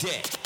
motherfucking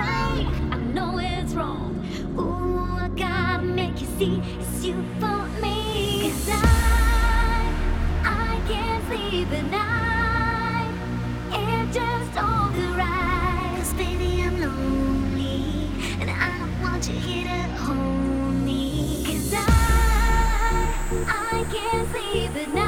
I know it's wrong. Ooh, I gotta make you see it's you for me. 'Cause I, I can't sleep at night. It just baby, I'm lonely. And I want you here to hold me. 'Cause I, I can't sleep at night.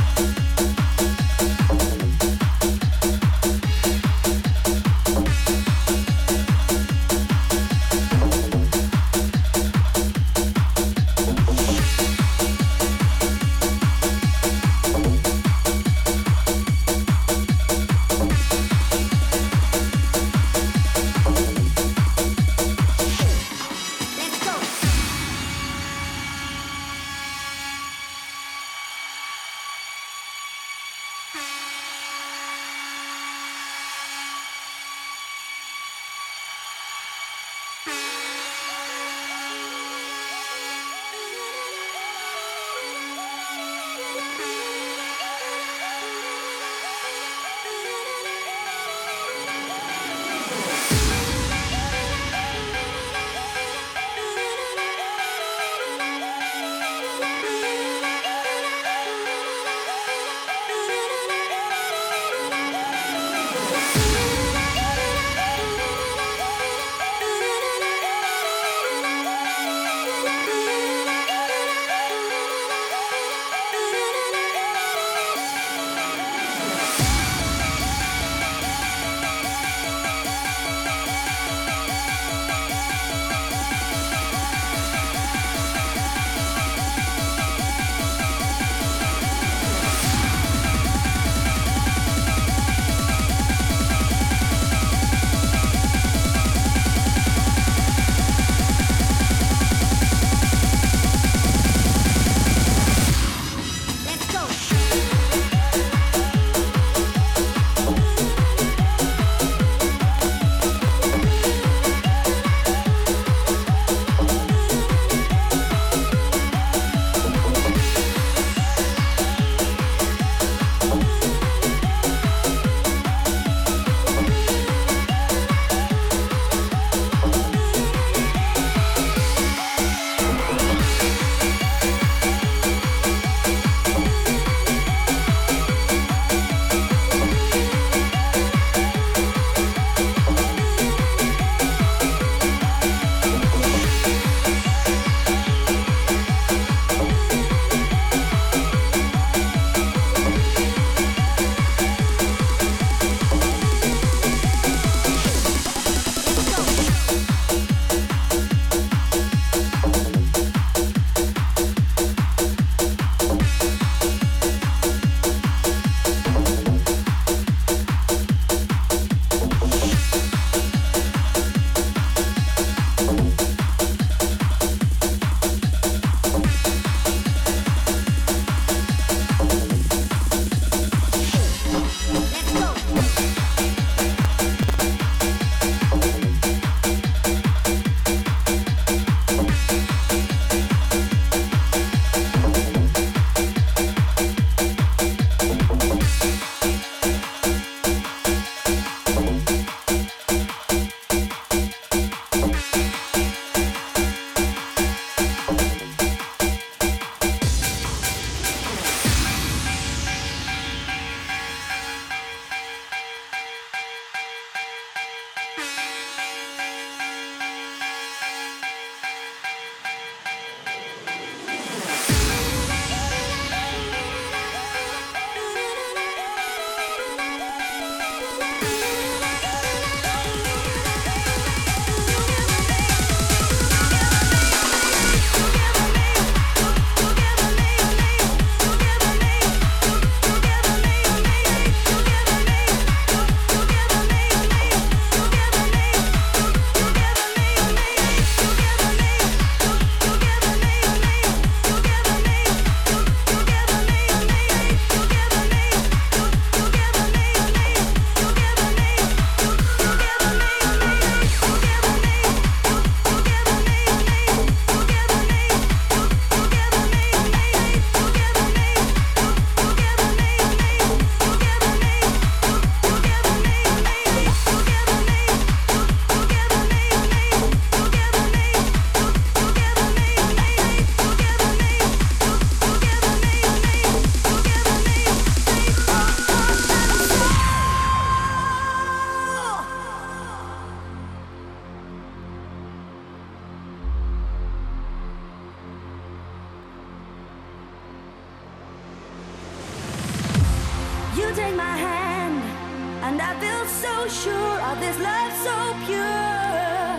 feel so sure of this love so pure.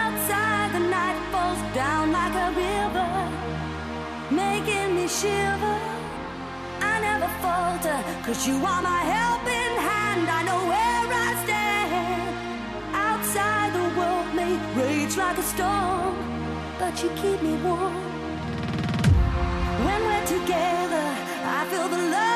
Outside, the night falls down like a river, making me shiver. I never falter, cause you are my helping hand. I know where I stand. Outside, the world may rage like a storm, but you keep me warm. When we're together, I feel the loving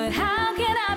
But how can I?